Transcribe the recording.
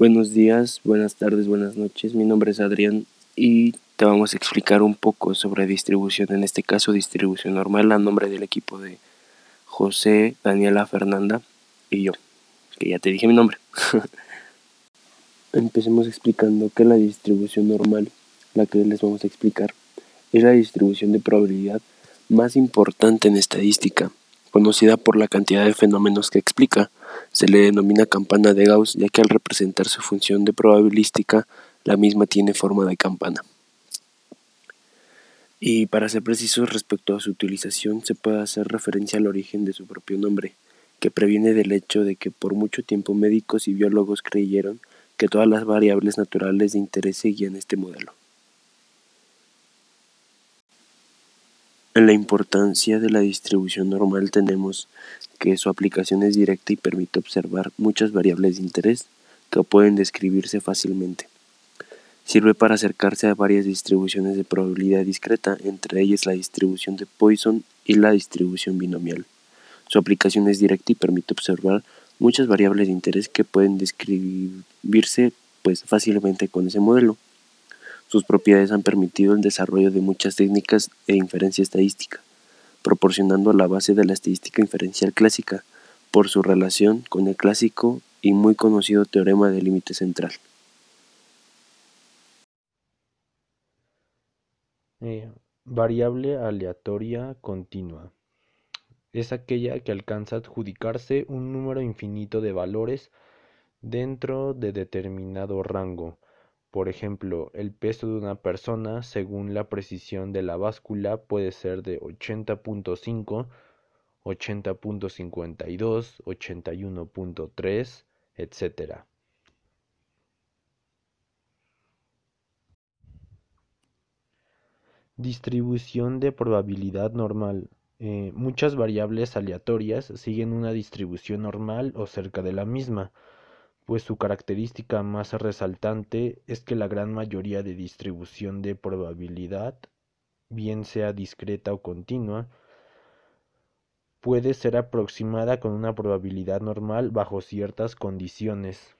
Buenos días, buenas tardes, buenas noches. Mi nombre es Adrián y te vamos a explicar un poco sobre distribución, en este caso distribución normal a nombre del equipo de José, Daniela, Fernanda y yo, que ya te dije mi nombre. Empecemos explicando que la distribución normal, la que les vamos a explicar, es la distribución de probabilidad más importante en estadística, conocida por la cantidad de fenómenos que explica se le denomina campana de Gauss ya que al representar su función de probabilística, la misma tiene forma de campana. Y para ser precisos respecto a su utilización, se puede hacer referencia al origen de su propio nombre, que previene del hecho de que por mucho tiempo médicos y biólogos creyeron que todas las variables naturales de interés seguían este modelo. En la importancia de la distribución normal tenemos que su aplicación es directa y permite observar muchas variables de interés que pueden describirse fácilmente. Sirve para acercarse a varias distribuciones de probabilidad discreta, entre ellas la distribución de Poisson y la distribución binomial. Su aplicación es directa y permite observar muchas variables de interés que pueden describirse pues, fácilmente con ese modelo. Sus propiedades han permitido el desarrollo de muchas técnicas de inferencia estadística, proporcionando la base de la estadística inferencial clásica por su relación con el clásico y muy conocido teorema del límite central. Eh, variable aleatoria continua. Es aquella que alcanza a adjudicarse un número infinito de valores dentro de determinado rango por ejemplo, el peso de una persona, según la precisión de la báscula, puede ser de 80.5, 80.52, 81.3, etc. Distribución de probabilidad normal. Eh, muchas variables aleatorias siguen una distribución normal o cerca de la misma pues su característica más resaltante es que la gran mayoría de distribución de probabilidad, bien sea discreta o continua, puede ser aproximada con una probabilidad normal bajo ciertas condiciones.